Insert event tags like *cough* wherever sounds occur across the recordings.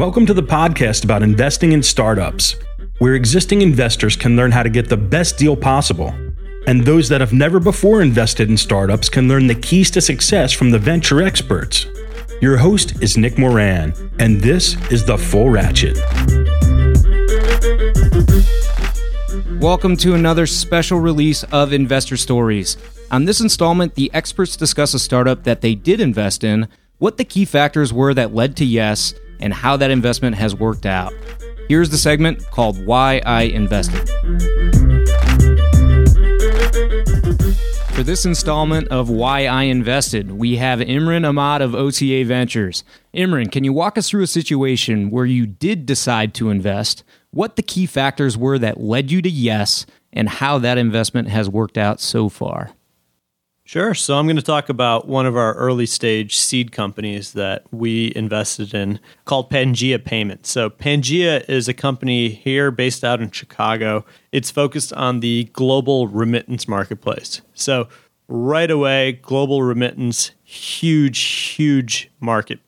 Welcome to the podcast about investing in startups, where existing investors can learn how to get the best deal possible. And those that have never before invested in startups can learn the keys to success from the venture experts. Your host is Nick Moran, and this is The Full Ratchet. Welcome to another special release of Investor Stories. On this installment, the experts discuss a startup that they did invest in, what the key factors were that led to yes, and how that investment has worked out. Here's the segment called Why I Invested. For this installment of Why I Invested, we have Imran Ahmad of OCA Ventures. Imran, can you walk us through a situation where you did decide to invest, what the key factors were that led you to yes, and how that investment has worked out so far? Sure. So I'm going to talk about one of our early stage seed companies that we invested in called Pangea Payments. So Pangea is a company here based out in Chicago. It's focused on the global remittance marketplace. So right away, global remittance, huge, huge market.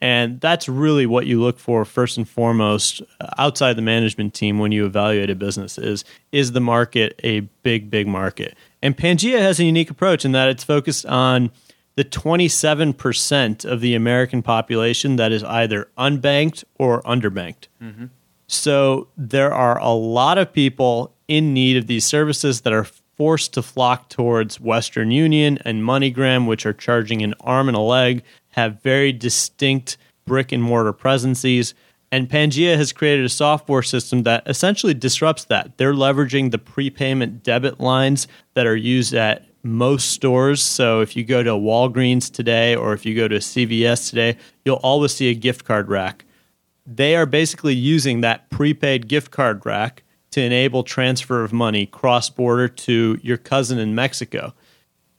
And that's really what you look for first and foremost uh, outside the management team when you evaluate a business is is the market a big big market and Pangea has a unique approach in that it's focused on the 27% of the American population that is either unbanked or underbanked. Mm-hmm. So there are a lot of people in need of these services that are forced to flock towards Western Union and MoneyGram, which are charging an arm and a leg, have very distinct brick and mortar presences. And Pangea has created a software system that essentially disrupts that. They're leveraging the prepayment debit lines that are used at most stores. So if you go to Walgreens today or if you go to CVS today, you'll always see a gift card rack. They are basically using that prepaid gift card rack to enable transfer of money cross border to your cousin in Mexico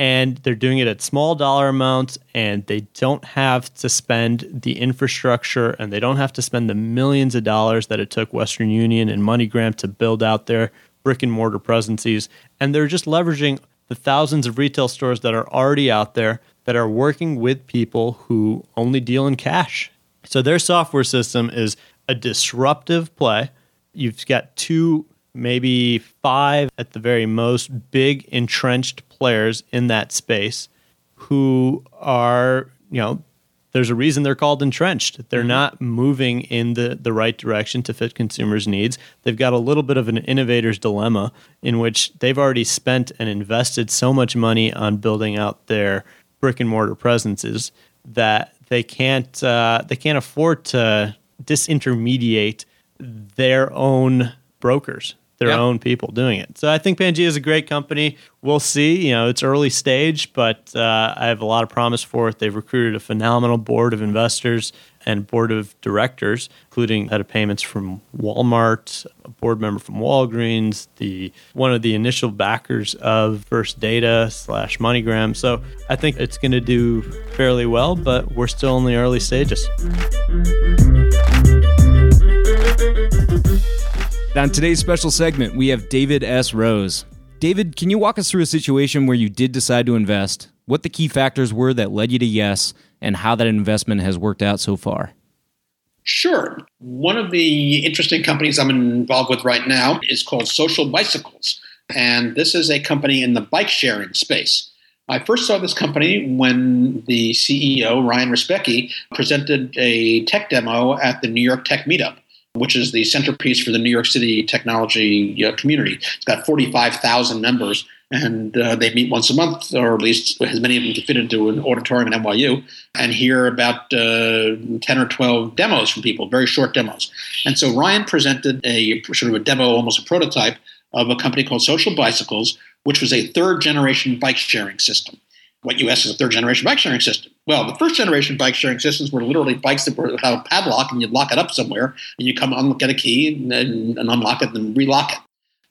and they're doing it at small dollar amounts and they don't have to spend the infrastructure and they don't have to spend the millions of dollars that it took Western Union and MoneyGram to build out their brick and mortar presences and they're just leveraging the thousands of retail stores that are already out there that are working with people who only deal in cash. So their software system is a disruptive play. You've got two maybe five at the very most big entrenched players in that space who are, you know, there's a reason they're called entrenched. They're mm-hmm. not moving in the, the right direction to fit consumers' needs. They've got a little bit of an innovator's dilemma in which they've already spent and invested so much money on building out their brick and mortar presences that they can't uh, they can't afford to disintermediate their own brokers their yep. own people doing it. So I think Pangea is a great company. We'll see. You know, it's early stage, but uh, I have a lot of promise for it. They've recruited a phenomenal board of investors and board of directors, including head of payments from Walmart, a board member from Walgreens, the one of the initial backers of First Data slash MoneyGram. So I think it's going to do fairly well, but we're still in the early stages. On today's special segment, we have David S. Rose. David, can you walk us through a situation where you did decide to invest, what the key factors were that led you to yes, and how that investment has worked out so far? Sure. One of the interesting companies I'm involved with right now is called Social Bicycles. And this is a company in the bike sharing space. I first saw this company when the CEO, Ryan Rzepecki, presented a tech demo at the New York Tech Meetup which is the centerpiece for the New York City technology uh, community. It's got 45,000 members, and uh, they meet once a month, or at least as many of them can fit into an auditorium at NYU, and hear about uh, 10 or 12 demos from people, very short demos. And so Ryan presented a sort of a demo, almost a prototype, of a company called Social Bicycles, which was a third generation bike sharing system. What you is a third generation bike sharing system. Well, the first generation bike sharing systems were literally bikes that were have a padlock and you'd lock it up somewhere and you come on, get a key and, and, and unlock it and relock it.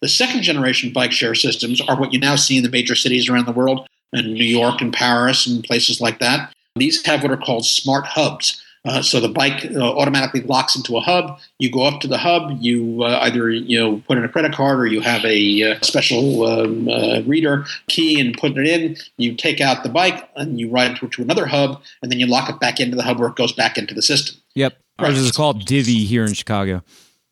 The second generation bike share systems are what you now see in the major cities around the world, in New York and Paris and places like that. These have what are called smart hubs. Uh, so the bike uh, automatically locks into a hub. You go up to the hub. You uh, either you know put in a credit card or you have a uh, special um, uh, reader key and put it in. You take out the bike and you ride to, to, another hub, and then you lock it back into the hub where it goes back into the system. Yep, ours is called Divvy here in Chicago.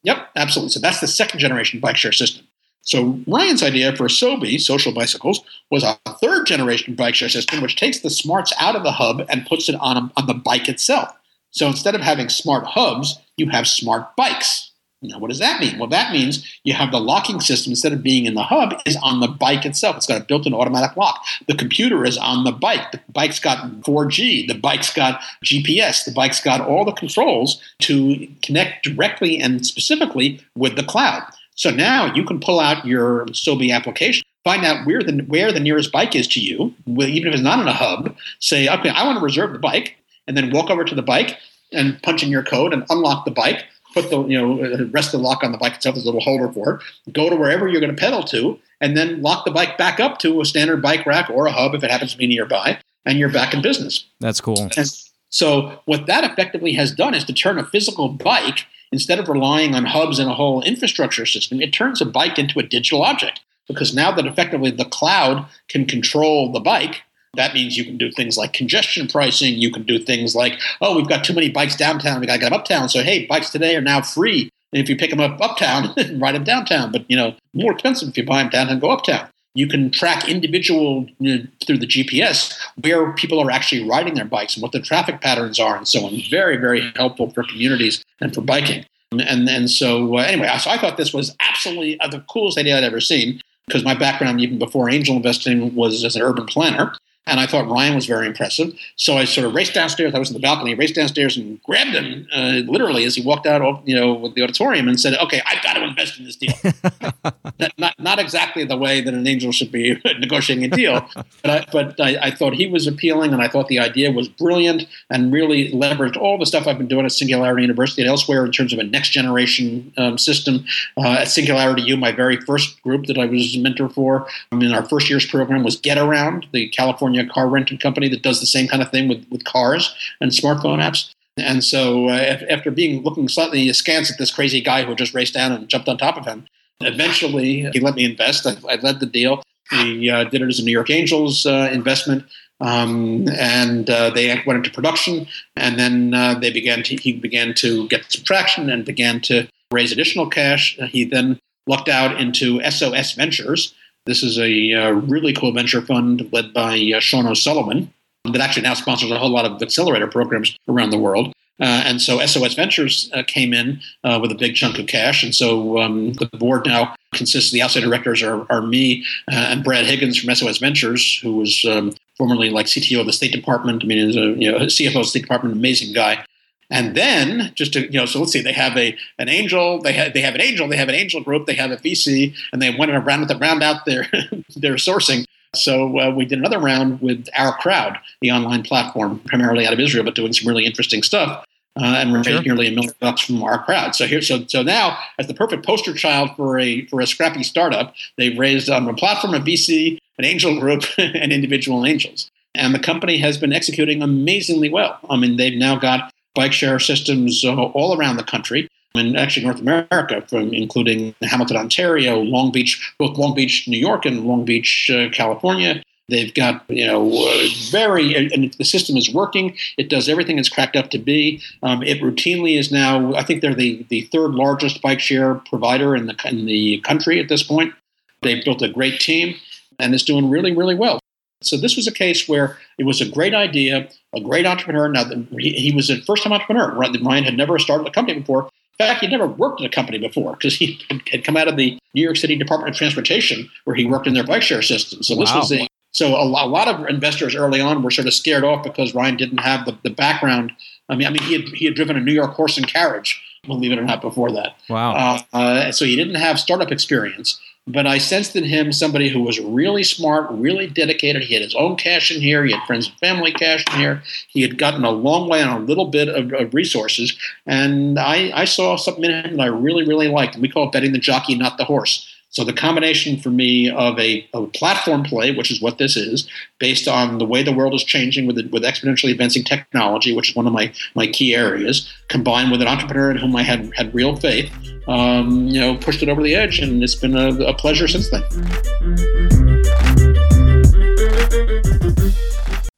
Yep, absolutely. So that's the second generation bike share system. So Ryan's idea for Sobi, social bicycles, was a third generation bike share system, which takes the smarts out of the hub and puts it on, a, on the bike itself. So instead of having smart hubs, you have smart bikes. Now, what does that mean? Well, that means you have the locking system instead of being in the hub is on the bike itself. It's got a built-in automatic lock. The computer is on the bike. The bike's got 4G. The bike's got GPS. The bike's got all the controls to connect directly and specifically with the cloud. So now you can pull out your Sobi application, find out where the where the nearest bike is to you, even if it's not in a hub. Say, okay, I want to reserve the bike and then walk over to the bike and punch in your code and unlock the bike, put the you know rest the lock on the bike itself. There's a little holder for it. Go to wherever you're going to pedal to, and then lock the bike back up to a standard bike rack or a hub if it happens to be nearby, and you're back in business. That's cool. And so what that effectively has done is to turn a physical bike instead of relying on hubs and a whole infrastructure system, it turns a bike into a digital object because now that effectively the cloud can control the bike that means you can do things like congestion pricing. You can do things like, oh, we've got too many bikes downtown. We got to get them uptown. So, hey, bikes today are now free. And if you pick them up uptown, *laughs* ride them downtown. But, you know, more expensive if you buy them downtown, go uptown. You can track individual you know, through the GPS where people are actually riding their bikes and what the traffic patterns are and so on. Very, very helpful for communities and for biking. And and so uh, anyway, so I thought this was absolutely the coolest idea I'd ever seen because my background, even before angel investing, was as an urban planner. And I thought Ryan was very impressive. So I sort of raced downstairs. I was in the balcony, raced downstairs and grabbed him uh, literally as he walked out, you know, with the auditorium and said, "Okay, I've got to invest in this deal." *laughs* not, not, exactly the way that an angel should be *laughs* negotiating a deal, but I, but I, I, thought he was appealing, and I thought the idea was brilliant, and really leveraged all the stuff I've been doing at Singularity University and elsewhere in terms of a next generation um, system. Uh, at Singularity U, my very first group that I was a mentor for, I mean, our first year's program was Getaround, the California California car rental company that does the same kind of thing with, with cars and smartphone apps. And so, uh, after being looking slightly askance at this crazy guy who just raced down and jumped on top of him, eventually he let me invest. I, I led the deal. He uh, did it as a New York Angels uh, investment. Um, and uh, they went into production, and then uh, they began to, he began to get some traction and began to raise additional cash. He then lucked out into SOS Ventures, this is a uh, really cool venture fund led by uh, Sean O'Sullivan that actually now sponsors a whole lot of accelerator programs around the world. Uh, and so SOS Ventures uh, came in uh, with a big chunk of cash. And so um, the board now consists the outside directors are, are me uh, and Brad Higgins from SOS Ventures, who was um, formerly like CTO of the State Department. I mean, is a you know, CFO of the State Department, amazing guy. And then just to, you know, so let's see, they have a an angel, they have they have an angel, they have an angel group, they have a VC, and they went around to round out their *laughs* their sourcing. So uh, we did another round with OurCrowd, the online platform, primarily out of Israel, but doing some really interesting stuff. Uh, and we're sure. nearly a million bucks from OurCrowd. So here, so so now, as the perfect poster child for a for a scrappy startup, they've raised on a platform, a VC, an angel group, *laughs* and individual angels. And the company has been executing amazingly well. I mean, they've now got bike share systems uh, all around the country and actually North America, from including Hamilton, Ontario, Long Beach, both Long Beach, New York, and Long Beach, uh, California. They've got you know uh, very and the system is working. It does everything it's cracked up to be. Um, it routinely is now. I think they're the the third largest bike share provider in the in the country at this point. They've built a great team and it's doing really really well. So this was a case where it was a great idea, a great entrepreneur. Now he, was a first-time entrepreneur. Ryan had never started a company before. In fact, he'd never worked in a company before because he had come out of the New York City Department of Transportation, where he worked in their bike share system. So this was a so a, a, lot of investors early on were sort of scared off because Ryan didn't have the, the background. I mean, I mean, he had he had driven a New York horse and carriage, believe it or not, before that. Wow. Uh, uh, so he didn't have startup experience. But I sensed in him somebody who was really smart, really dedicated. He had his own cash in here. He had friends and family cash in here. He had gotten a long way on a little bit of, of resources. And I, I saw something in him that I really, really liked. And we call it betting the jockey, not the horse. So the combination for me of a, a, platform play, which is what this is, based on the way the world is changing with with exponentially advancing technology, which is one of my my key areas, combined with an entrepreneur in whom I had had real faith, um, you know, pushed it over the edge, and it's been a, a pleasure since then.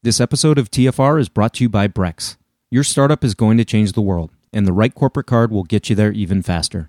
This episode of TFR is brought to you by Brex. Your startup is going to change the world, and the right corporate card will get you there even faster.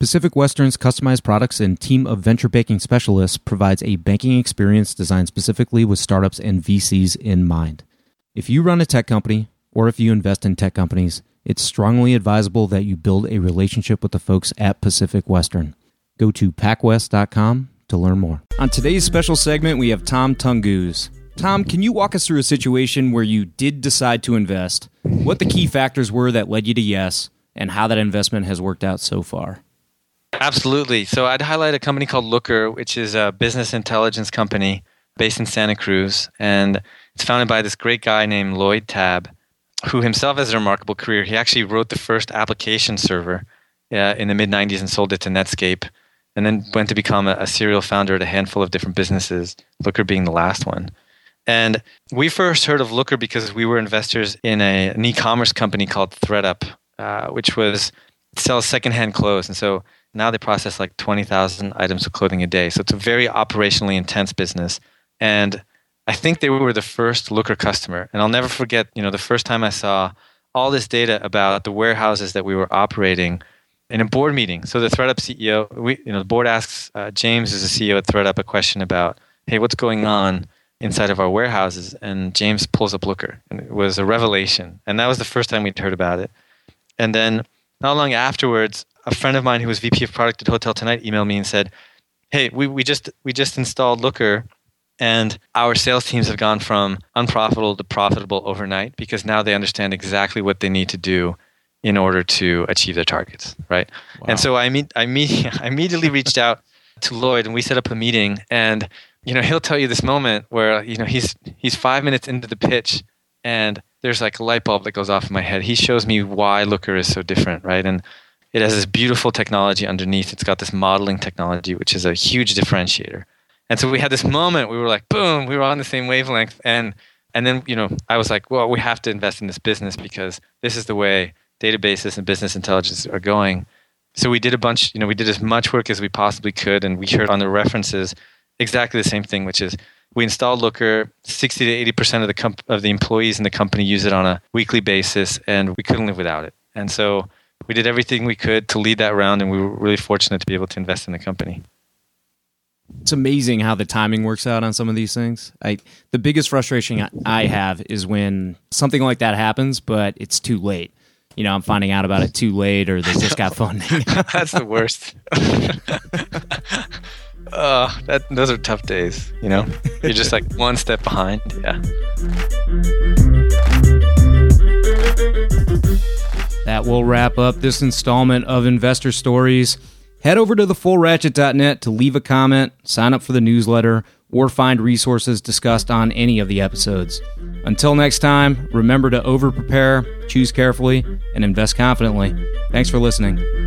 Pacific Western's customized products and team of venture banking specialists provides a banking experience designed specifically with startups and VCs in mind. If you run a tech company or if you invest in tech companies, it's strongly advisable that you build a relationship with the folks at Pacific Western. Go to pacwest.com to learn more. On today's special segment, we have Tom Tunguz. Tom, can you walk us through a situation where you did decide to invest, what the key factors were that led you to yes, and how that investment has worked out so far? Absolutely. So I'd highlight a company called Looker, which is a business intelligence company based in Santa Cruz. And it's founded by this great guy named Lloyd Tabb, who himself has a remarkable career. He actually wrote the first application server uh, in the mid 90s and sold it to Netscape, and then went to become a, a serial founder at a handful of different businesses, Looker being the last one. And we first heard of Looker because we were investors in a, an e commerce company called ThredUp, uh, which was sells secondhand clothes. And so now they process like 20,000 items of clothing a day. So it's a very operationally intense business. And I think they were the first Looker customer. And I'll never forget, you know, the first time I saw all this data about the warehouses that we were operating in a board meeting. So the ThredUp CEO, we, you know, the board asks uh, James, as the CEO at ThredUp, a question about, hey, what's going on inside of our warehouses? And James pulls up Looker. And it was a revelation. And that was the first time we'd heard about it. And then not long afterwards, a friend of mine who was VP of product at Hotel Tonight emailed me and said, "Hey, we, we just we just installed Looker, and our sales teams have gone from unprofitable to profitable overnight because now they understand exactly what they need to do in order to achieve their targets, right?" Wow. And so I meet I meet *laughs* I immediately reached out to Lloyd and we set up a meeting and you know he'll tell you this moment where you know he's he's 5 minutes into the pitch and there's like a light bulb that goes off in my head. He shows me why Looker is so different, right? And it has this beautiful technology underneath. It's got this modeling technology, which is a huge differentiator. And so we had this moment. We were like, boom, we were on the same wavelength. And and then you know, I was like, well, we have to invest in this business because this is the way databases and business intelligence are going. So we did a bunch. You know, we did as much work as we possibly could, and we heard on the references exactly the same thing, which is we installed Looker. Sixty to eighty percent of the comp- of the employees in the company use it on a weekly basis, and we couldn't live without it. And so we did everything we could to lead that round, and we were really fortunate to be able to invest in the company. It's amazing how the timing works out on some of these things. I the biggest frustration I have is when something like that happens, but it's too late. You know, I'm finding out about it too late, or they just got *laughs* funding. *laughs* That's the worst. uh, *laughs* that those are tough days. You know, you're just like one step behind. Yeah. That will wrap up this installment of Investor Stories. Head over to thefullratchet.net to leave a comment, sign up for the newsletter, or find resources discussed on any of the episodes. Until next time, remember to over prepare, choose carefully, and invest confidently. Thanks for listening.